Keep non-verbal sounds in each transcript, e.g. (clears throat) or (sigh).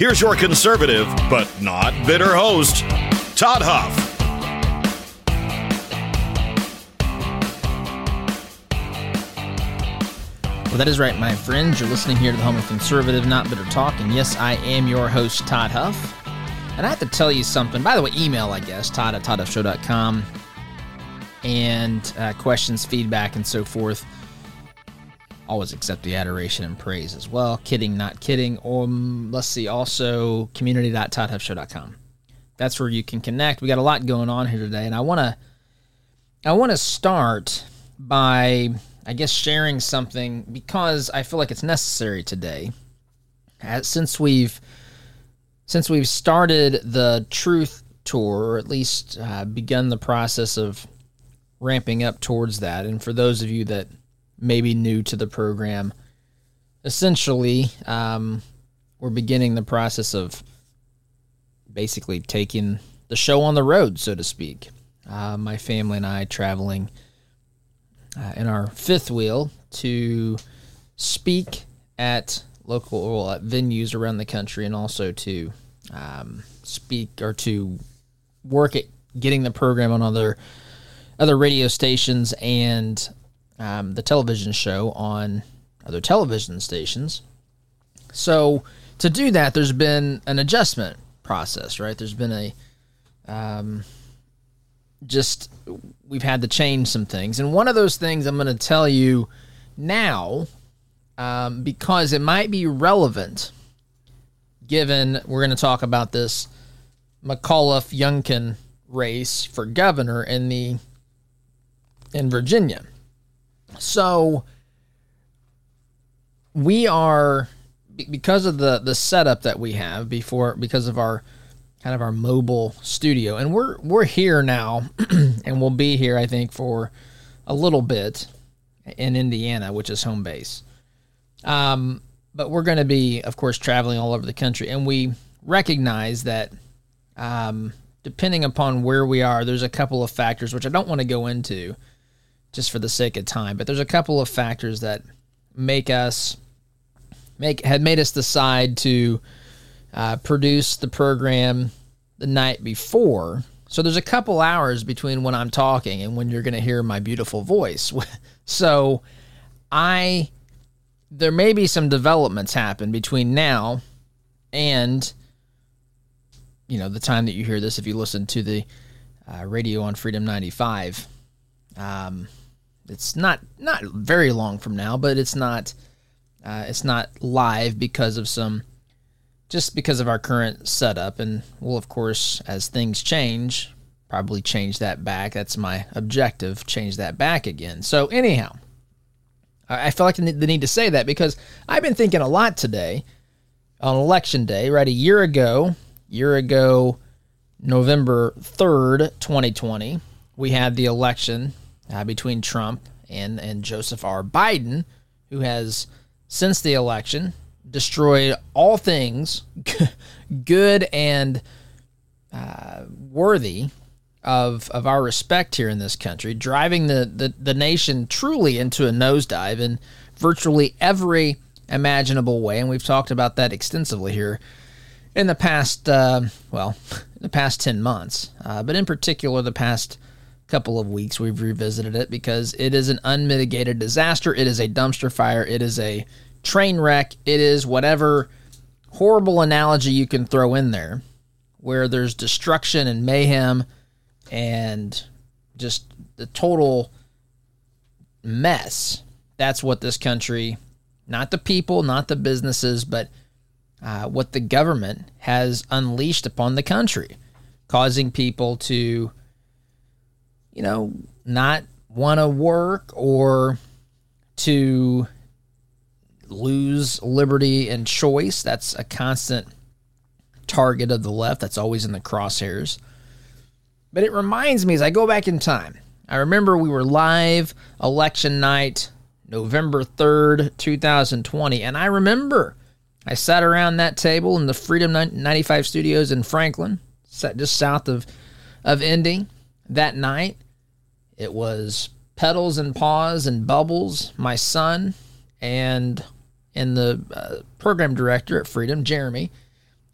Here's your conservative, but not bitter host, Todd Huff. Well, that is right, my friends. You're listening here to the home of conservative, not bitter talk. And yes, I am your host, Todd Huff. And I have to tell you something. By the way, email, I guess, todd at toddhuffshow.com. And uh, questions, feedback, and so forth always accept the adoration and praise as well. Kidding, not kidding. Or um, let's see, also community.toddhuffshow.com. That's where you can connect. We got a lot going on here today, and I want to I want to start by I guess sharing something because I feel like it's necessary today. As, since we've since we've started the truth tour, or at least uh, begun the process of ramping up towards that, and for those of you that maybe new to the program. Essentially, um, we're beginning the process of basically taking the show on the road, so to speak. Uh, my family and I traveling uh, in our fifth wheel to speak at local well, at venues around the country and also to um, speak or to work at getting the program on other other radio stations and um, the television show on other television stations. So to do that, there's been an adjustment process, right? There's been a um, just we've had to change some things, and one of those things I'm going to tell you now um, because it might be relevant. Given we're going to talk about this McAuliffe Youngkin race for governor in the in Virginia. So we are because of the the setup that we have before because of our kind of our mobile studio and we're we're here now (clears throat) and we'll be here I think for a little bit in Indiana which is home base. Um but we're going to be of course traveling all over the country and we recognize that um depending upon where we are there's a couple of factors which I don't want to go into just for the sake of time. But there's a couple of factors that make us make had made us decide to uh, produce the program the night before. So there's a couple hours between when I'm talking and when you're going to hear my beautiful voice. (laughs) so I there may be some developments happen between now and you know the time that you hear this if you listen to the uh, radio on Freedom 95 um, it's not not very long from now, but it's not uh, it's not live because of some just because of our current setup, and we'll of course as things change, probably change that back. That's my objective, change that back again. So anyhow, I feel like the need to say that because I've been thinking a lot today on election day, right? A year ago, year ago, November 3rd, 2020, we had the election uh, between Trump and, and Joseph R. Biden, who has, since the election, destroyed all things (laughs) good and uh, worthy of, of our respect here in this country, driving the, the, the nation truly into a nosedive in virtually every imaginable way. And we've talked about that extensively here in the past, uh, well, (laughs) the past 10 months, uh, but in particular, the past couple of weeks we've revisited it because it is an unmitigated disaster. It is a dumpster fire. It is a train wreck. It is whatever horrible analogy you can throw in there where there's destruction and mayhem and just the total mess. That's what this country, not the people, not the businesses, but uh, what the government has unleashed upon the country, causing people to you know, not want to work or to lose liberty and choice. That's a constant target of the left that's always in the crosshairs. But it reminds me as I go back in time. I remember we were live election night, November 3rd, 2020. And I remember I sat around that table in the Freedom 95 studios in Franklin, just south of, of Indy that night. It was Petals and Paws and Bubbles, my son, and and the uh, program director at Freedom, Jeremy.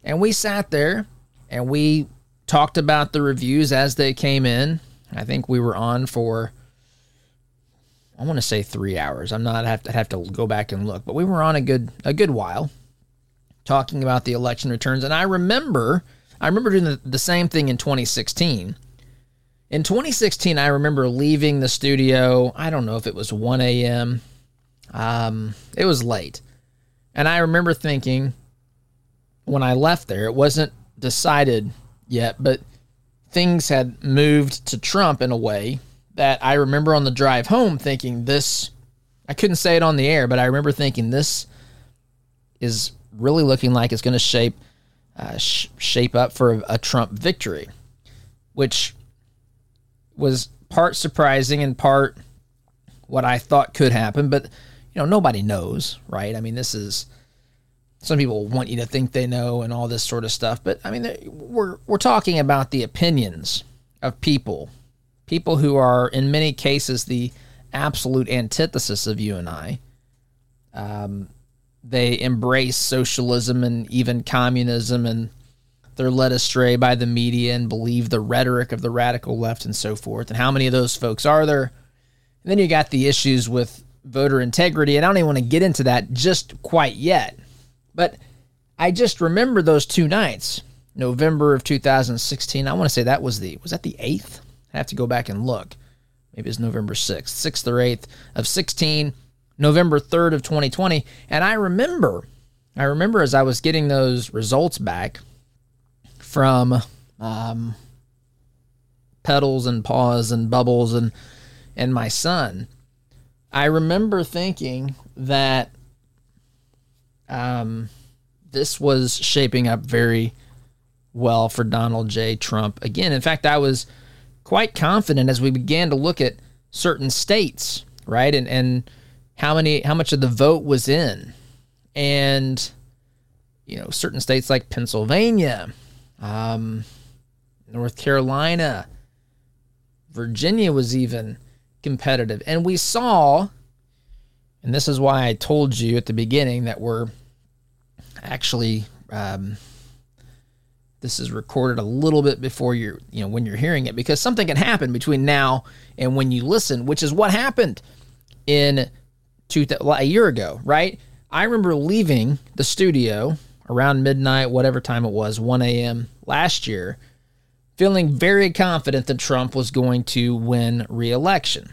And we sat there and we talked about the reviews as they came in. I think we were on for I want to say three hours. I'm not have to have to go back and look, but we were on a good a good while talking about the election returns. And I remember I remember doing the, the same thing in 2016. In 2016, I remember leaving the studio. I don't know if it was 1 a.m. Um, it was late. And I remember thinking when I left there, it wasn't decided yet, but things had moved to Trump in a way that I remember on the drive home thinking this I couldn't say it on the air, but I remember thinking this is really looking like it's going to shape uh, sh- shape up for a, a Trump victory, which was part surprising and part what I thought could happen, but you know nobody knows, right? I mean, this is some people want you to think they know and all this sort of stuff, but I mean, we're we're talking about the opinions of people, people who are in many cases the absolute antithesis of you and I. Um, they embrace socialism and even communism, and they're led astray by the media and believe the rhetoric of the radical left and so forth. And how many of those folks are there? And then you got the issues with voter integrity, and I don't even want to get into that just quite yet. But I just remember those two nights, November of 2016. I want to say that was the was that the eighth? I have to go back and look. Maybe it's November 6th, 6th or 8th of 16, November 3rd of 2020. And I remember, I remember as I was getting those results back from um, Petals and Paws and Bubbles and and my son, I remember thinking that um, this was shaping up very well for Donald J. Trump again. In fact, I was quite confident as we began to look at certain states, right, and and how many how much of the vote was in, and you know certain states like Pennsylvania, um, North Carolina, Virginia was even competitive, and we saw and this is why I told you at the beginning that we're actually um, this is recorded a little bit before you're you know when you're hearing it because something can happen between now and when you listen, which is what happened in two a year ago, right? I remember leaving the studio around midnight, whatever time it was, 1 a.m. last year, feeling very confident that Trump was going to win re-election.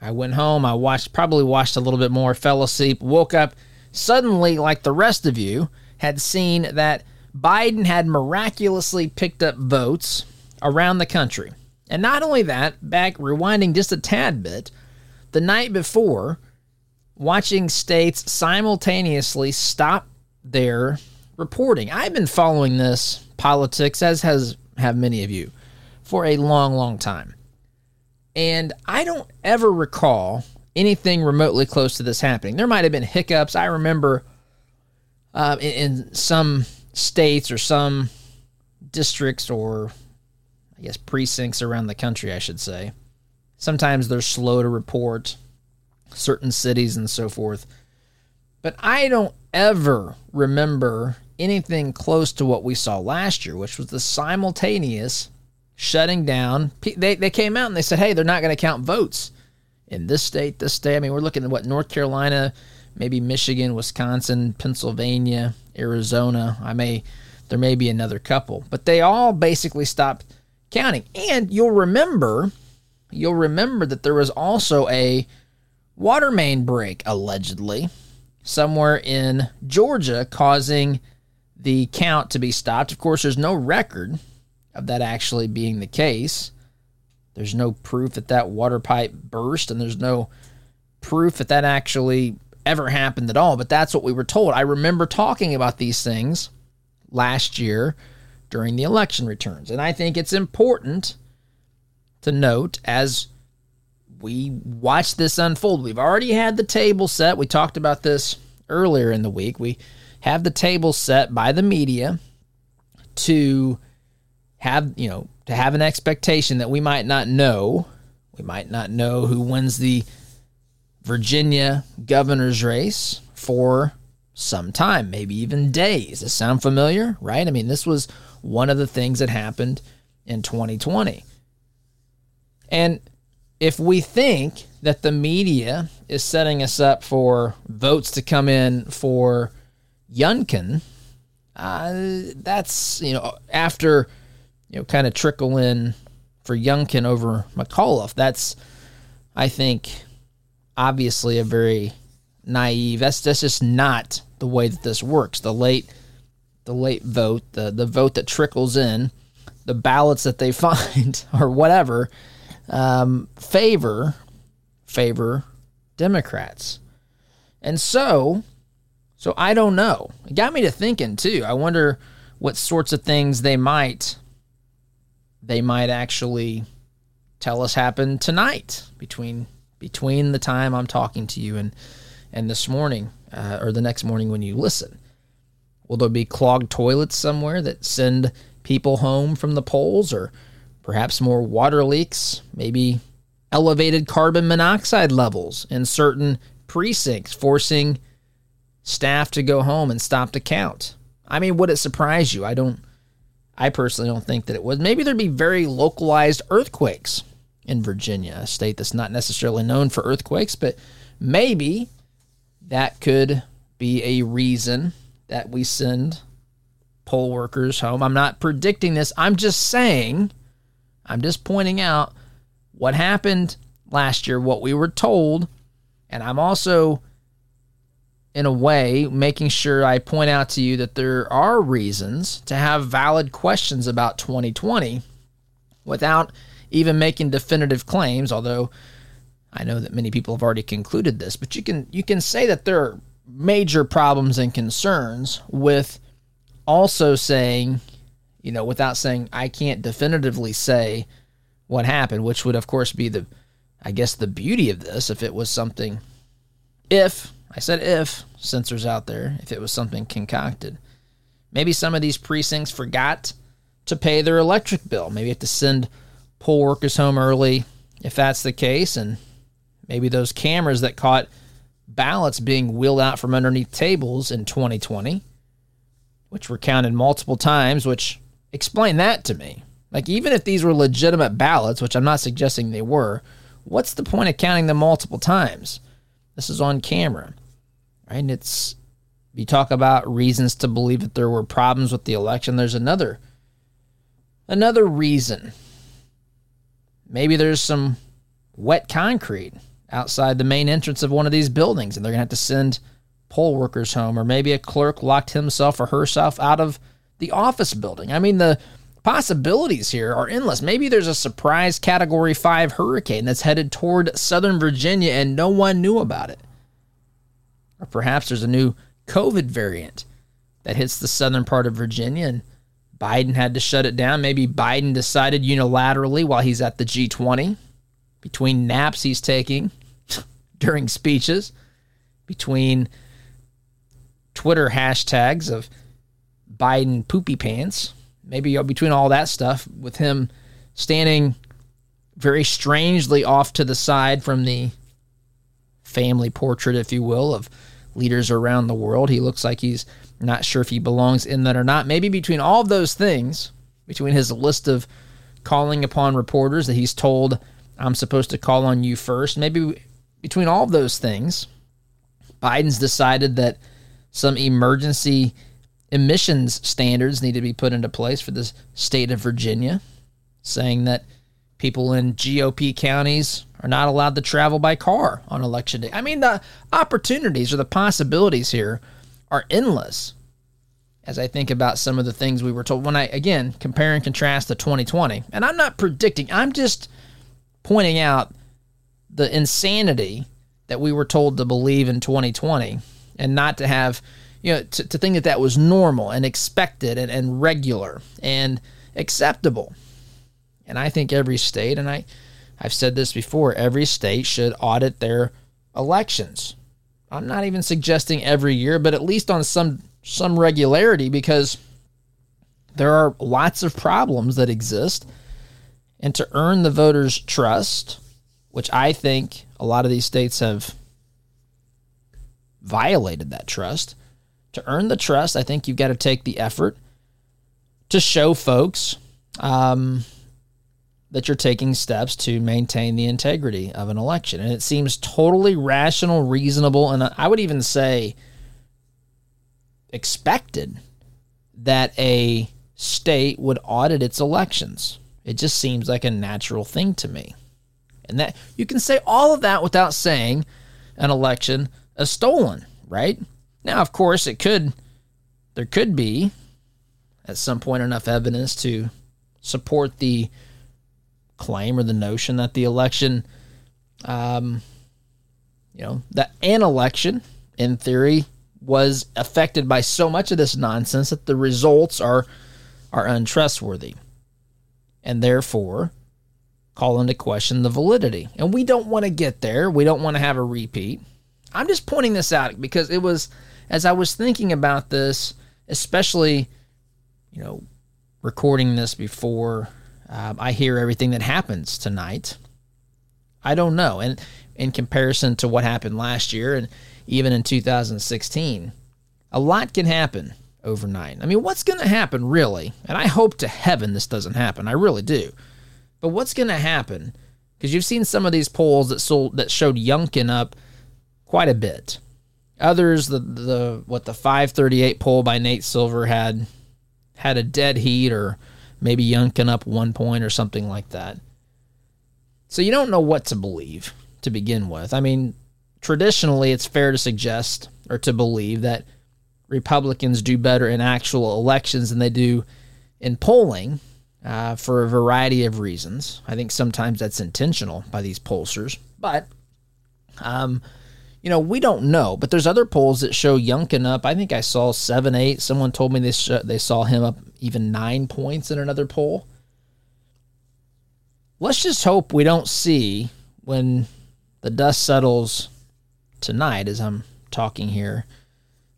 I went home. I watched, probably watched a little bit more, fell asleep, woke up. Suddenly, like the rest of you, had seen that Biden had miraculously picked up votes around the country. And not only that, back rewinding just a tad bit, the night before, watching states simultaneously stop their reporting. I've been following this politics, as has have many of you, for a long, long time. And I don't ever recall anything remotely close to this happening. There might have been hiccups. I remember uh, in, in some states or some districts or I guess precincts around the country, I should say. Sometimes they're slow to report certain cities and so forth. But I don't ever remember anything close to what we saw last year, which was the simultaneous shutting down. They, they came out and they said, hey, they're not going to count votes in this state, this state. I mean, we're looking at what North Carolina, maybe Michigan, Wisconsin, Pennsylvania, Arizona. I may, there may be another couple, but they all basically stopped counting. And you'll remember, you'll remember that there was also a water main break allegedly somewhere in Georgia causing the count to be stopped. Of course, there's no record of that actually being the case. There's no proof that that water pipe burst, and there's no proof that that actually ever happened at all. But that's what we were told. I remember talking about these things last year during the election returns. And I think it's important to note as we watch this unfold. We've already had the table set. We talked about this earlier in the week. We have the table set by the media to have, you know, to have an expectation that we might not know. We might not know who wins the Virginia governor's race for some time, maybe even days. Does sound familiar? Right? I mean, this was one of the things that happened in 2020. And if we think that the media is setting us up for votes to come in for Youngkin, uh, that's you know after you know kind of trickle in for Youngkin over McAuliffe. That's I think obviously a very naive. That's that's just not the way that this works. The late the late vote, the the vote that trickles in, the ballots that they (laughs) find or whatever um, favor favor Democrats. And so, so I don't know. It got me to thinking too. I wonder what sorts of things they might they might actually tell us happen tonight between between the time I'm talking to you and and this morning uh, or the next morning when you listen. Will there be clogged toilets somewhere that send people home from the polls or perhaps more water leaks, maybe elevated carbon monoxide levels in certain precincts, forcing staff to go home and stop the count. I mean, would it surprise you? I don't, I personally don't think that it would. Maybe there'd be very localized earthquakes in Virginia, a state that's not necessarily known for earthquakes, but maybe that could be a reason that we send poll workers home. I'm not predicting this. I'm just saying I'm just pointing out what happened last year, what we were told, and I'm also, in a way, making sure I point out to you that there are reasons to have valid questions about 2020 without even making definitive claims, although I know that many people have already concluded this, but you can you can say that there are major problems and concerns with also saying you know, without saying I can't definitively say what happened, which would of course be the I guess the beauty of this if it was something if I said if censors out there, if it was something concocted. Maybe some of these precincts forgot to pay their electric bill. Maybe you have to send poll workers home early if that's the case and maybe those cameras that caught ballots being wheeled out from underneath tables in 2020 which were counted multiple times which Explain that to me. Like, even if these were legitimate ballots, which I'm not suggesting they were, what's the point of counting them multiple times? This is on camera, right? And it's, you talk about reasons to believe that there were problems with the election. There's another, another reason. Maybe there's some wet concrete outside the main entrance of one of these buildings, and they're to have to send poll workers home, or maybe a clerk locked himself or herself out of the office building. I mean, the possibilities here are endless. Maybe there's a surprise category 5 hurricane that's headed toward southern Virginia and no one knew about it. Or perhaps there's a new COVID variant that hits the southern part of Virginia and Biden had to shut it down. Maybe Biden decided unilaterally while he's at the G20, between naps he's taking (laughs) during speeches, between Twitter hashtags of Biden poopy pants. Maybe uh, between all that stuff, with him standing very strangely off to the side from the family portrait, if you will, of leaders around the world. He looks like he's not sure if he belongs in that or not. Maybe between all of those things, between his list of calling upon reporters that he's told, I'm supposed to call on you first, maybe between all of those things, Biden's decided that some emergency emissions standards need to be put into place for the state of Virginia, saying that people in GOP counties are not allowed to travel by car on election day. I mean, the opportunities or the possibilities here are endless. As I think about some of the things we were told, when I again compare and contrast to 2020, and I'm not predicting, I'm just pointing out the insanity that we were told to believe in 2020 and not to have you know, to, to think that that was normal and expected and, and regular and acceptable. And I think every state, and I, I've said this before, every state should audit their elections. I'm not even suggesting every year, but at least on some some regularity because there are lots of problems that exist. And to earn the voters' trust, which I think a lot of these states have violated that trust, to earn the trust, I think you've got to take the effort to show folks um, that you're taking steps to maintain the integrity of an election. And it seems totally rational, reasonable, and I would even say expected that a state would audit its elections. It just seems like a natural thing to me. And that you can say all of that without saying an election is stolen, right? Now, of course, it could there could be at some point enough evidence to support the claim or the notion that the election um, you know, that an election in theory was affected by so much of this nonsense that the results are are untrustworthy and therefore call into question the validity. And we don't want to get there. We don't want to have a repeat. I'm just pointing this out because it was as I was thinking about this, especially, you know, recording this before um, I hear everything that happens tonight. I don't know. And in comparison to what happened last year and even in 2016, a lot can happen overnight. I mean, what's going to happen really? And I hope to heaven this doesn't happen. I really do. But what's going to happen? Because you've seen some of these polls that sold that showed Youngkin up quite a bit. Others, the the what the 538 poll by Nate Silver had had a dead heat or maybe Youngkin up one point or something like that. So you don't know what to believe to begin with. I mean, traditionally, it's fair to suggest or to believe that Republicans do better in actual elections than they do in polling uh, for a variety of reasons. I think sometimes that's intentional by these pollsters, but um, you know we don't know. But there's other polls that show Youngkin up. I think I saw seven, eight. Someone told me they sh- they saw him up even nine points in another poll. Let's just hope we don't see when the dust settles tonight, as I'm talking here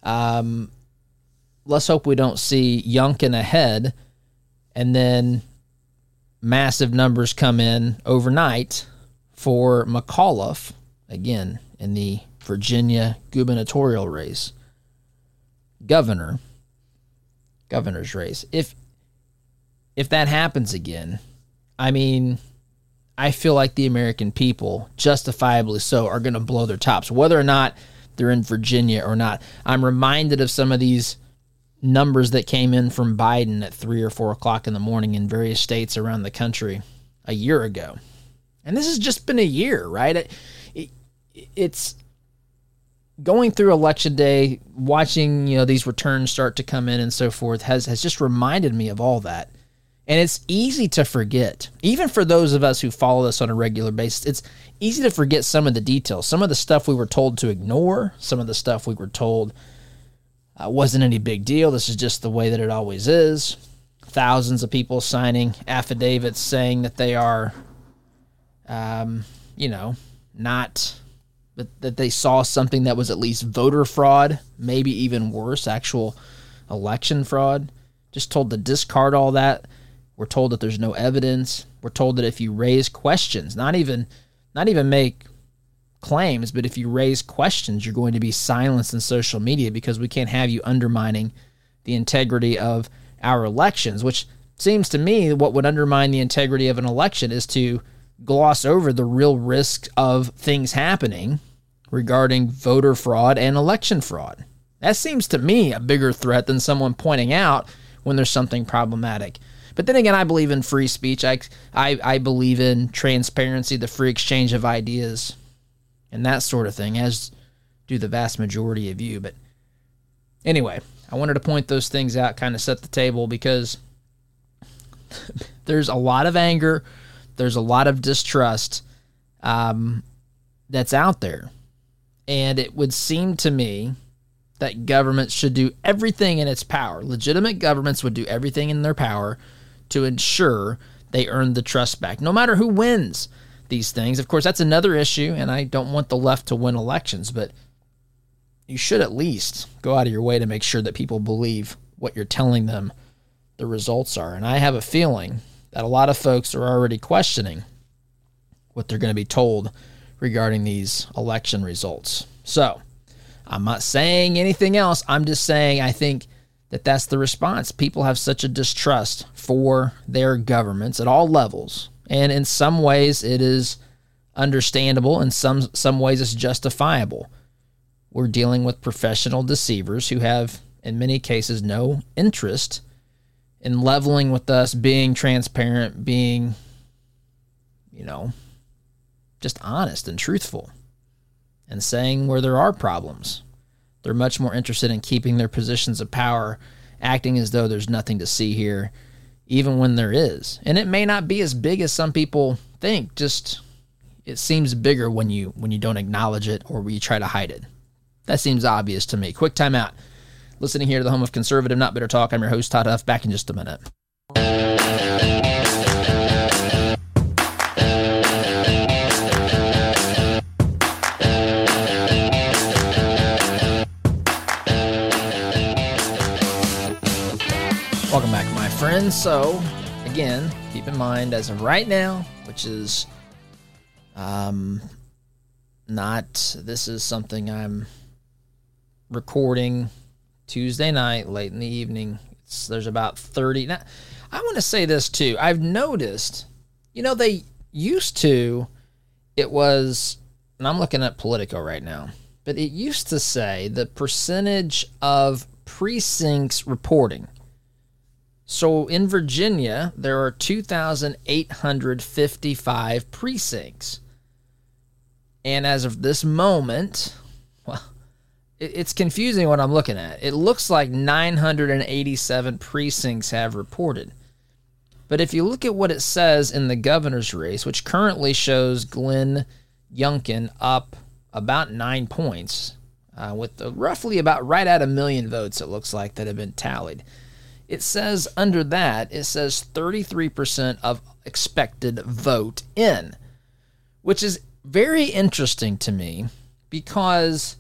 um, let's hope we don't see Youngkin ahead and then massive numbers come in overnight for McAuliffe, again, in the Virginia gubernatorial race. Governor, governor's race. If if that happens again, I mean, I feel like the American people, justifiably so, are going to blow their tops. Whether or not they're in Virginia or not. I'm reminded of some of these numbers that came in from Biden at three or four o'clock in the morning in various states around the country a year ago. And this has just been a year, right? It, it, it's going through election day, watching you know these returns start to come in and so forth has has just reminded me of all that. And it's easy to forget, even for those of us who follow this on a regular basis. It's easy to forget some of the details, some of the stuff we were told to ignore, some of the stuff we were told uh, wasn't any big deal. This is just the way that it always is. Thousands of people signing affidavits saying that they are, um, you know, not that, that they saw something that was at least voter fraud, maybe even worse, actual election fraud. Just told to discard all that we're told that there's no evidence. We're told that if you raise questions, not even not even make claims, but if you raise questions, you're going to be silenced in social media because we can't have you undermining the integrity of our elections, which seems to me what would undermine the integrity of an election is to gloss over the real risk of things happening regarding voter fraud and election fraud. That seems to me a bigger threat than someone pointing out when there's something problematic. But then again, I believe in free speech. I, I, I believe in transparency, the free exchange of ideas, and that sort of thing, as do the vast majority of you. But anyway, I wanted to point those things out, kind of set the table because (laughs) there's a lot of anger, there's a lot of distrust um, that's out there. And it would seem to me, that governments should do everything in its power. Legitimate governments would do everything in their power to ensure they earn the trust back, no matter who wins these things. Of course, that's another issue, and I don't want the left to win elections, but you should at least go out of your way to make sure that people believe what you're telling them the results are. And I have a feeling that a lot of folks are already questioning what they're going to be told regarding these election results. So, I'm not saying anything else. I'm just saying I think that that's the response. People have such a distrust for their governments at all levels. And in some ways it is understandable, in some some ways it's justifiable. We're dealing with professional deceivers who have in many cases no interest in leveling with us, being transparent, being you know, just honest and truthful and saying where there are problems. They're much more interested in keeping their positions of power, acting as though there's nothing to see here, even when there is. And it may not be as big as some people think, just it seems bigger when you when you don't acknowledge it or when you try to hide it. That seems obvious to me. Quick timeout. Listening here to the home of conservative, not bitter talk. I'm your host, Todd Huff. Back in just a minute. Friends. So, again, keep in mind as of right now, which is um not this is something I'm recording Tuesday night late in the evening. It's, there's about 30 now, I want to say this too. I've noticed, you know, they used to it was and I'm looking at Politico right now, but it used to say the percentage of precincts reporting so in Virginia, there are 2,855 precincts. And as of this moment, well, it's confusing what I'm looking at. It looks like 987 precincts have reported. But if you look at what it says in the governor's race, which currently shows Glenn Youngkin up about nine points, uh, with roughly about right at a million votes, it looks like, that have been tallied it says under that, it says 33% of expected vote in, which is very interesting to me because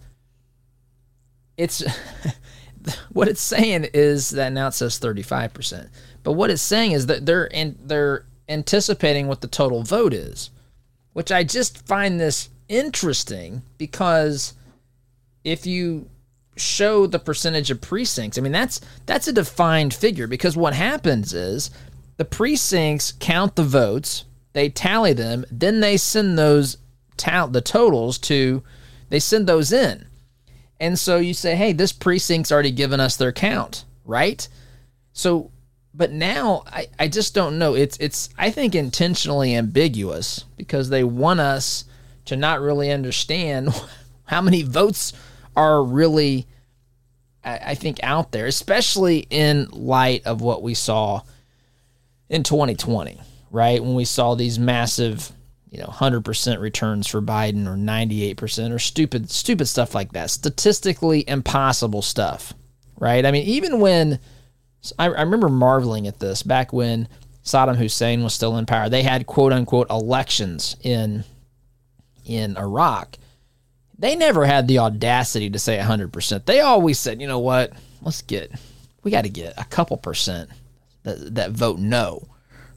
it's (laughs) what it's saying is that now it says 35%. But what it's saying is that they're in, they're anticipating what the total vote is, which I just find this interesting because if you show the percentage of precincts. I mean, that's that's a defined figure because what happens is the precincts count the votes, they tally them, then they send those tal- the totals to they send those in. And so you say, "Hey, this precinct's already given us their count," right? So but now I, I just don't know. It's it's I think intentionally ambiguous because they want us to not really understand (laughs) how many votes are really, I think, out there, especially in light of what we saw in 2020, right? When we saw these massive, you know, 100% returns for Biden or 98% or stupid, stupid stuff like that. Statistically impossible stuff, right? I mean, even when I, I remember marveling at this back when Saddam Hussein was still in power, they had quote unquote elections in in Iraq they never had the audacity to say 100%. They always said, you know what, let's get, we got to get a couple percent that, that vote no,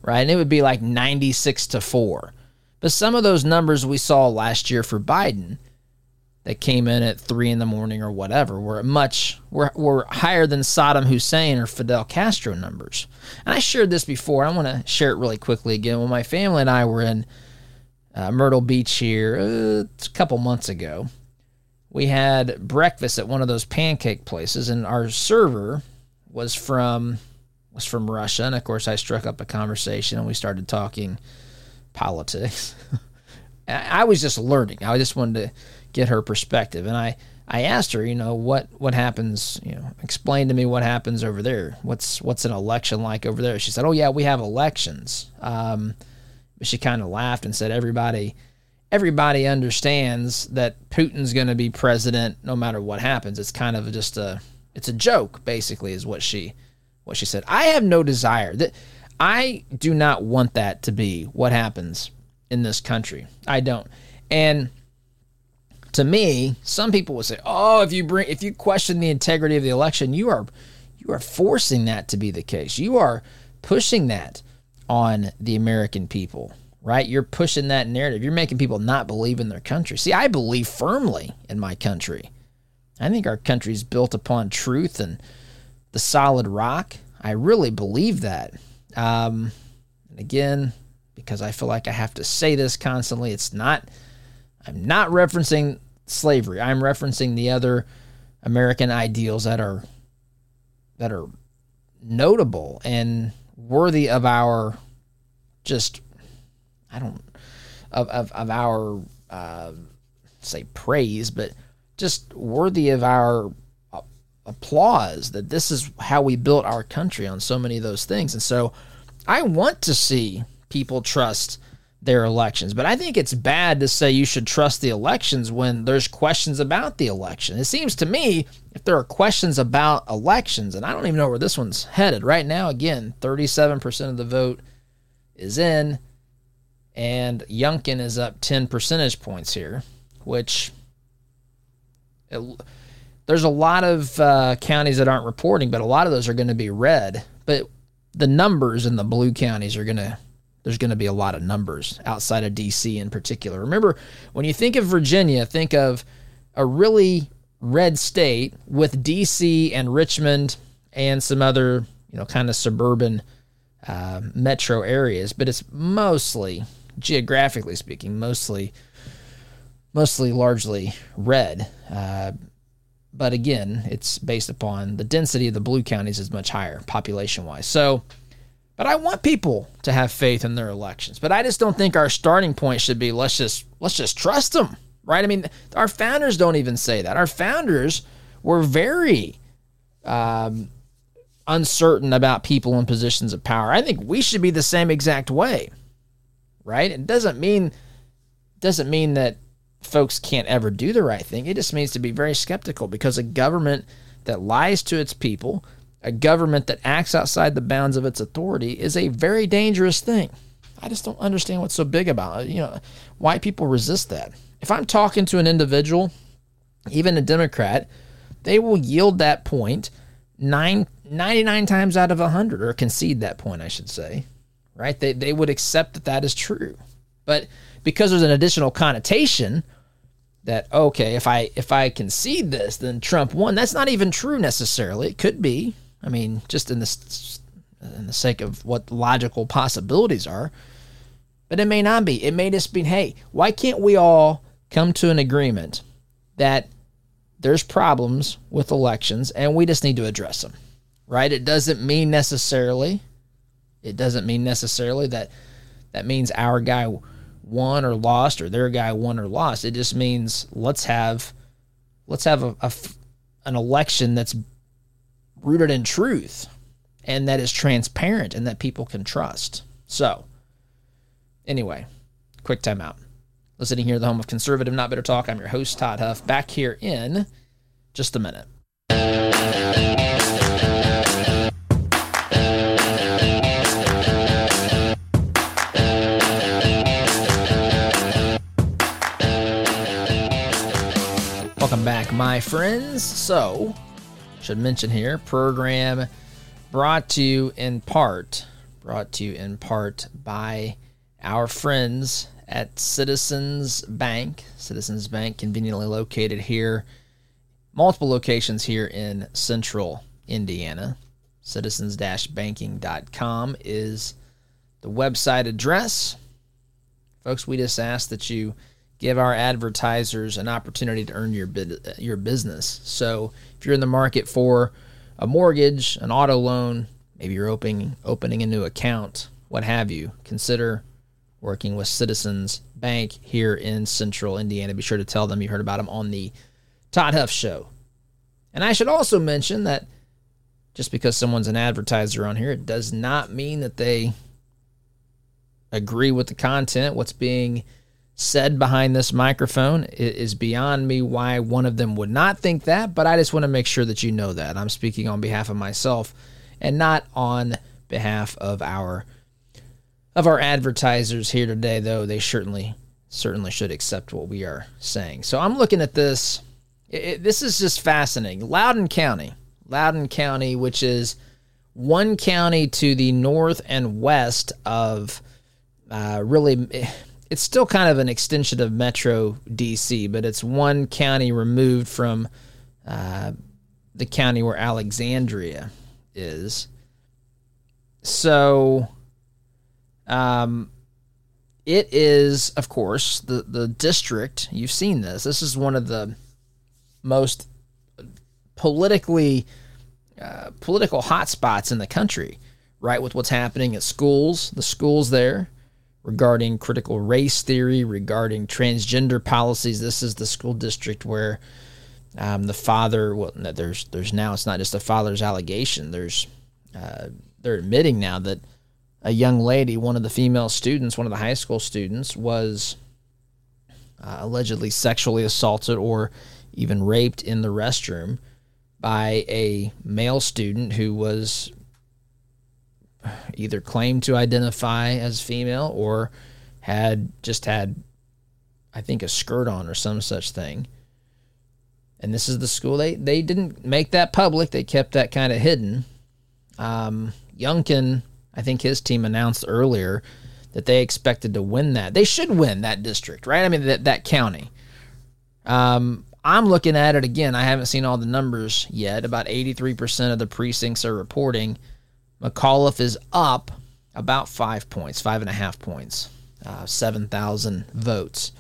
right? And it would be like 96 to 4. But some of those numbers we saw last year for Biden that came in at 3 in the morning or whatever were much, were, were higher than Saddam Hussein or Fidel Castro numbers. And I shared this before. I want to share it really quickly again. When my family and I were in uh, Myrtle Beach here uh, a couple months ago. We had breakfast at one of those pancake places, and our server was from was from Russia, and of course I struck up a conversation, and we started talking politics. (laughs) I was just learning. I just wanted to get her perspective, and I I asked her, you know, what what happens, you know, explain to me what happens over there. What's what's an election like over there? She said, "Oh yeah, we have elections." Um, she kind of laughed and said, "Everybody, everybody understands that Putin's going to be president no matter what happens. It's kind of just a it's a joke basically is what she what she said. I have no desire that I do not want that to be what happens in this country. I don't. And to me, some people will say, "Oh, if you bring if you question the integrity of the election, you are you are forcing that to be the case. You are pushing that on the American people." right? You're pushing that narrative. You're making people not believe in their country. See, I believe firmly in my country. I think our country is built upon truth and the solid rock. I really believe that. Um, and again, because I feel like I have to say this constantly, it's not, I'm not referencing slavery. I'm referencing the other American ideals that are, that are notable and worthy of our just I don't of of, of our uh, say praise, but just worthy of our applause that this is how we built our country on so many of those things. And so I want to see people trust their elections, but I think it's bad to say you should trust the elections when there's questions about the election. It seems to me if there are questions about elections, and I don't even know where this one's headed right now, again, 37% of the vote is in and Youngkin is up 10 percentage points here, which it, there's a lot of uh, counties that aren't reporting, but a lot of those are going to be red. But the numbers in the blue counties are going to there's going to be a lot of numbers outside of DC in particular. Remember, when you think of Virginia, think of a really red state with DC and Richmond and some other, you know, kind of suburban uh, metro areas, but it's mostly geographically speaking, mostly, mostly largely red. Uh, but again, it's based upon the density of the blue counties is much higher population wise. So, but I want people to have faith in their elections. But I just don't think our starting point should be let's just let's just trust them, right? I mean, our founders don't even say that. Our founders were very um, uncertain about people in positions of power. I think we should be the same exact way right? It doesn't mean doesn't mean that folks can't ever do the right thing. It just means to be very skeptical because a government that lies to its people, a government that acts outside the bounds of its authority is a very dangerous thing. I just don't understand what's so big about it. You know, why people resist that. If I'm talking to an individual, even a Democrat, they will yield that point nine, 99 times out of 100 or concede that point, I should say right? They, they would accept that that is true. But because there's an additional connotation that okay, if I if I concede this, then Trump won. That's not even true necessarily. It could be. I mean, just in the in the sake of what logical possibilities are. But it may not be. It may just be, hey, why can't we all come to an agreement that there's problems with elections and we just need to address them, right? It doesn't mean necessarily it doesn't mean necessarily that that means our guy won or lost or their guy won or lost. It just means let's have let's have a, a an election that's rooted in truth and that is transparent and that people can trust. So, anyway, quick timeout. Listening here, the home of conservative, not better talk. I'm your host, Todd Huff, back here in just a minute. Welcome back, my friends. So, should mention here, program brought to you in part, brought to you in part by our friends at Citizens Bank. Citizens Bank, conveniently located here, multiple locations here in central Indiana. Citizens banking.com is the website address. Folks, we just ask that you give our advertisers an opportunity to earn your your business. So if you're in the market for a mortgage, an auto loan, maybe you're opening opening a new account, what have you, consider working with Citizens Bank here in Central Indiana. Be sure to tell them you heard about them on the Todd Huff Show. And I should also mention that just because someone's an advertiser on here, it does not mean that they agree with the content, what's being said behind this microphone. It is beyond me why one of them would not think that, but I just want to make sure that you know that. I'm speaking on behalf of myself and not on behalf of our of our advertisers here today though they certainly certainly should accept what we are saying. So I'm looking at this it, this is just fascinating. Loudoun County, Loudoun County which is one county to the north and west of uh, really it's still kind of an extension of Metro DC, but it's one county removed from uh, the county where Alexandria is. So, um, it is, of course, the the district. You've seen this. This is one of the most politically uh, political hotspots in the country, right? With what's happening at schools, the schools there regarding critical race theory, regarding transgender policies. This is the school district where um, the father. Well, there's there's now it's not just a father's allegation. There's uh, they're admitting now that a young lady, one of the female students, one of the high school students, was uh, allegedly sexually assaulted or even raped in the restroom by a male student who was either claimed to identify as female or had just had, I think, a skirt on or some such thing. And this is the school they they didn't make that public. They kept that kind of hidden. Um, Youngkin, I think his team announced earlier that they expected to win that. They should win that district, right? I mean that that county. Um, I'm looking at it again. I haven't seen all the numbers yet. About 83% of the precincts are reporting McAuliffe is up about five points, five and a half points, uh, 7,000 votes.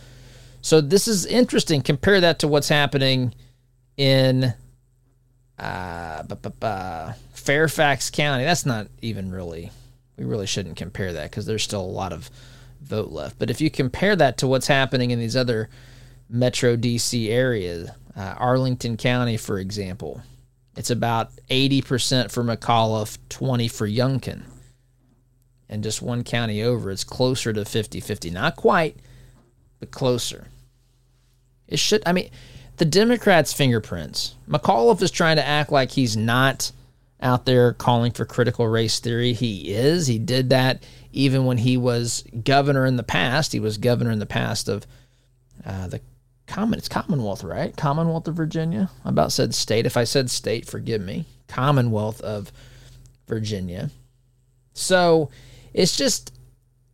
So this is interesting. Compare that to what's happening in uh, Fairfax County. That's not even really, we really shouldn't compare that because there's still a lot of vote left. But if you compare that to what's happening in these other Metro DC areas, uh, Arlington County, for example, it's about 80% for McAuliffe, 20 for Youngkin. And just one county over, it's closer to 50 50. Not quite, but closer. It should, I mean, the Democrats' fingerprints. McAuliffe is trying to act like he's not out there calling for critical race theory. He is. He did that even when he was governor in the past. He was governor in the past of uh, the Common, it's Commonwealth, right? Commonwealth of Virginia. I about said state. If I said state, forgive me. Commonwealth of Virginia. So it's just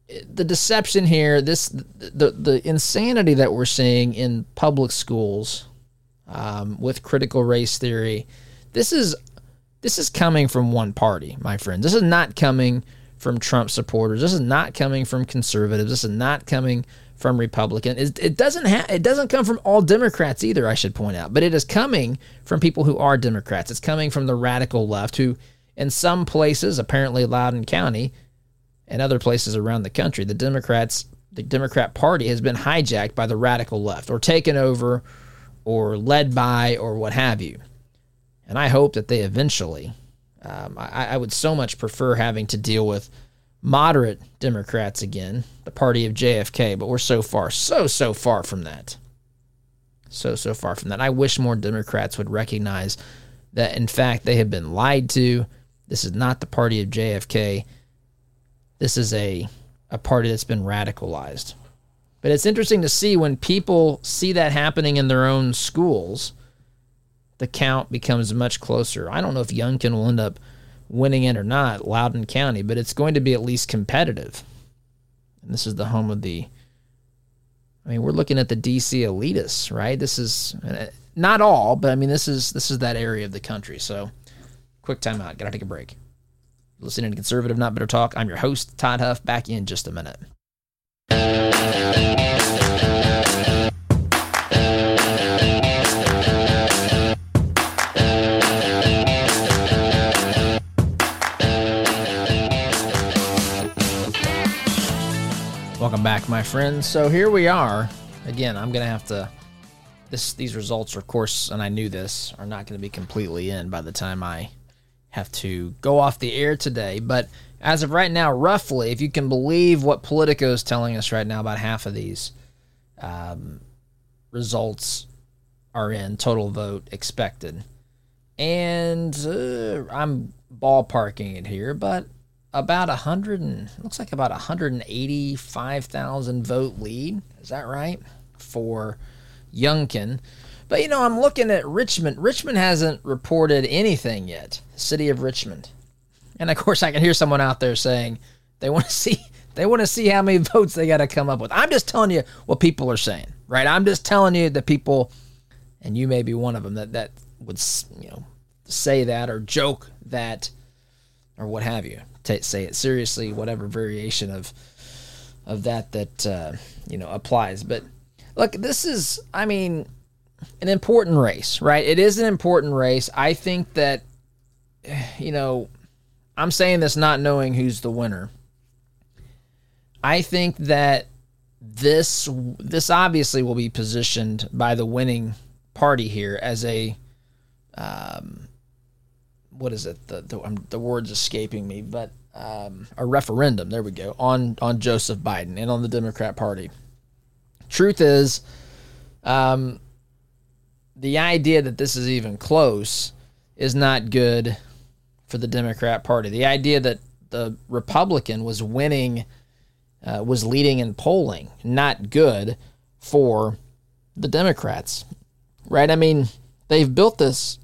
the deception here. This the the insanity that we're seeing in public schools um, with critical race theory. This is this is coming from one party, my friend. This is not coming from Trump supporters. This is not coming from conservatives. This is not coming from Republican. It doesn't ha- it doesn't come from all Democrats either, I should point out, but it is coming from people who are Democrats. It's coming from the radical left who in some places, apparently Loudoun County and other places around the country, the Democrats the Democrat Party has been hijacked by the radical left or taken over or led by or what have you. And I hope that they eventually um, I, I would so much prefer having to deal with moderate Democrats again, the party of JFK, but we're so far, so, so far from that. So, so far from that. I wish more Democrats would recognize that, in fact, they have been lied to. This is not the party of JFK. This is a, a party that's been radicalized. But it's interesting to see when people see that happening in their own schools, the count becomes much closer. I don't know if Youngkin will end up winning it or not, Loudoun County, but it's going to be at least competitive. And this is the home of the. I mean, we're looking at the DC elitists, right? This is uh, not all, but I mean, this is this is that area of the country. So, quick timeout. Gotta take a break. Listening to Conservative Not Bitter Talk. I'm your host, Todd Huff. Back in just a minute. Welcome back, my friends. So here we are. Again, I'm gonna have to. This these results, are, of course, and I knew this, are not going to be completely in by the time I have to go off the air today. But as of right now, roughly, if you can believe what Politico is telling us right now, about half of these um, results are in, total vote expected. And uh, I'm ballparking it here, but about a hundred and looks like about a hundred and eighty-five thousand vote lead. Is that right for Youngkin? But you know, I'm looking at Richmond. Richmond hasn't reported anything yet. City of Richmond, and of course, I can hear someone out there saying they want to (laughs) see they want to see how many votes they got to come up with. I'm just telling you what people are saying, right? I'm just telling you that people, and you may be one of them that that would you know say that or joke that or what have you. T- say it seriously, whatever variation of of that that uh, you know applies. But look, this is, I mean, an important race, right? It is an important race. I think that, (sighs) you know, I'm saying this not knowing who's the winner. I think that this this obviously will be positioned by the winning party here as a um, what is it? The the, um, the words escaping me, but um, a referendum. There we go on on Joseph Biden and on the Democrat Party. Truth is, um, the idea that this is even close is not good for the Democrat Party. The idea that the Republican was winning, uh, was leading in polling, not good for the Democrats, right? I mean, they've built this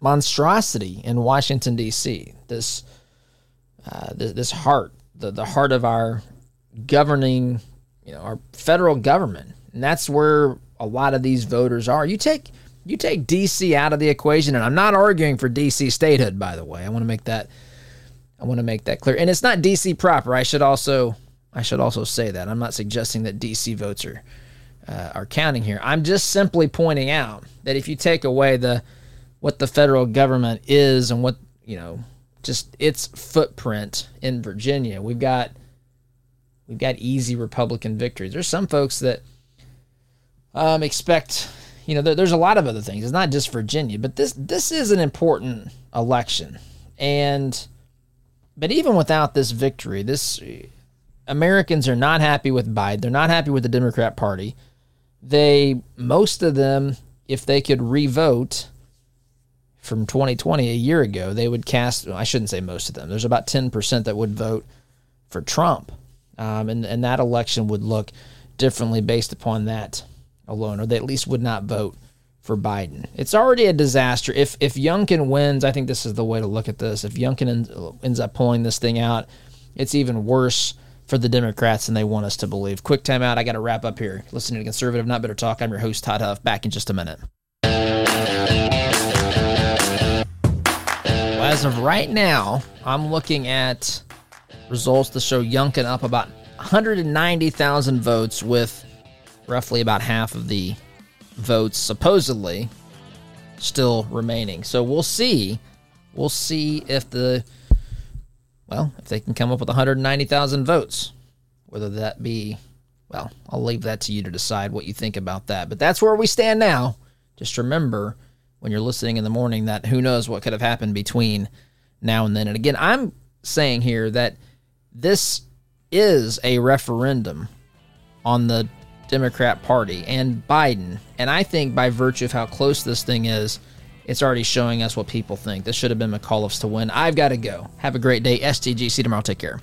monstrosity in Washington D.C. This uh, this, this heart, the the heart of our governing, you know, our federal government, and that's where a lot of these voters are. You take you take D.C. out of the equation, and I'm not arguing for D.C. statehood, by the way. I want to make that I want to make that clear. And it's not D.C. proper. I should also I should also say that I'm not suggesting that D.C. votes are uh, are counting here. I'm just simply pointing out that if you take away the what the federal government is and what you know just its footprint in Virginia. We've got we've got easy Republican victories. There's some folks that um, expect you know there, there's a lot of other things. It's not just Virginia, but this this is an important election, and but even without this victory, this Americans are not happy with Biden. They're not happy with the Democrat Party. They most of them, if they could revote from 2020 a year ago, they would cast, I shouldn't say most of them, there's about 10% that would vote for Trump. Um, and, and that election would look differently based upon that alone, or they at least would not vote for Biden. It's already a disaster. If if Youngkin wins, I think this is the way to look at this. If Youngkin ends up pulling this thing out, it's even worse for the Democrats than they want us to believe. Quick time out. I got to wrap up here. Listening to Conservative Not Bitter Talk. I'm your host, Todd Huff. Back in just a minute. As of right now, I'm looking at results to show Youngkin up about 190,000 votes with roughly about half of the votes supposedly still remaining. So we'll see. We'll see if the well, if they can come up with 190,000 votes. Whether that be well, I'll leave that to you to decide what you think about that. But that's where we stand now. Just remember when you're listening in the morning that who knows what could have happened between now and then. And again, I'm saying here that this is a referendum on the Democrat Party and Biden. And I think by virtue of how close this thing is, it's already showing us what people think. This should have been McAuliffe's to win. I've got to go. Have a great day. STGC tomorrow. Take care.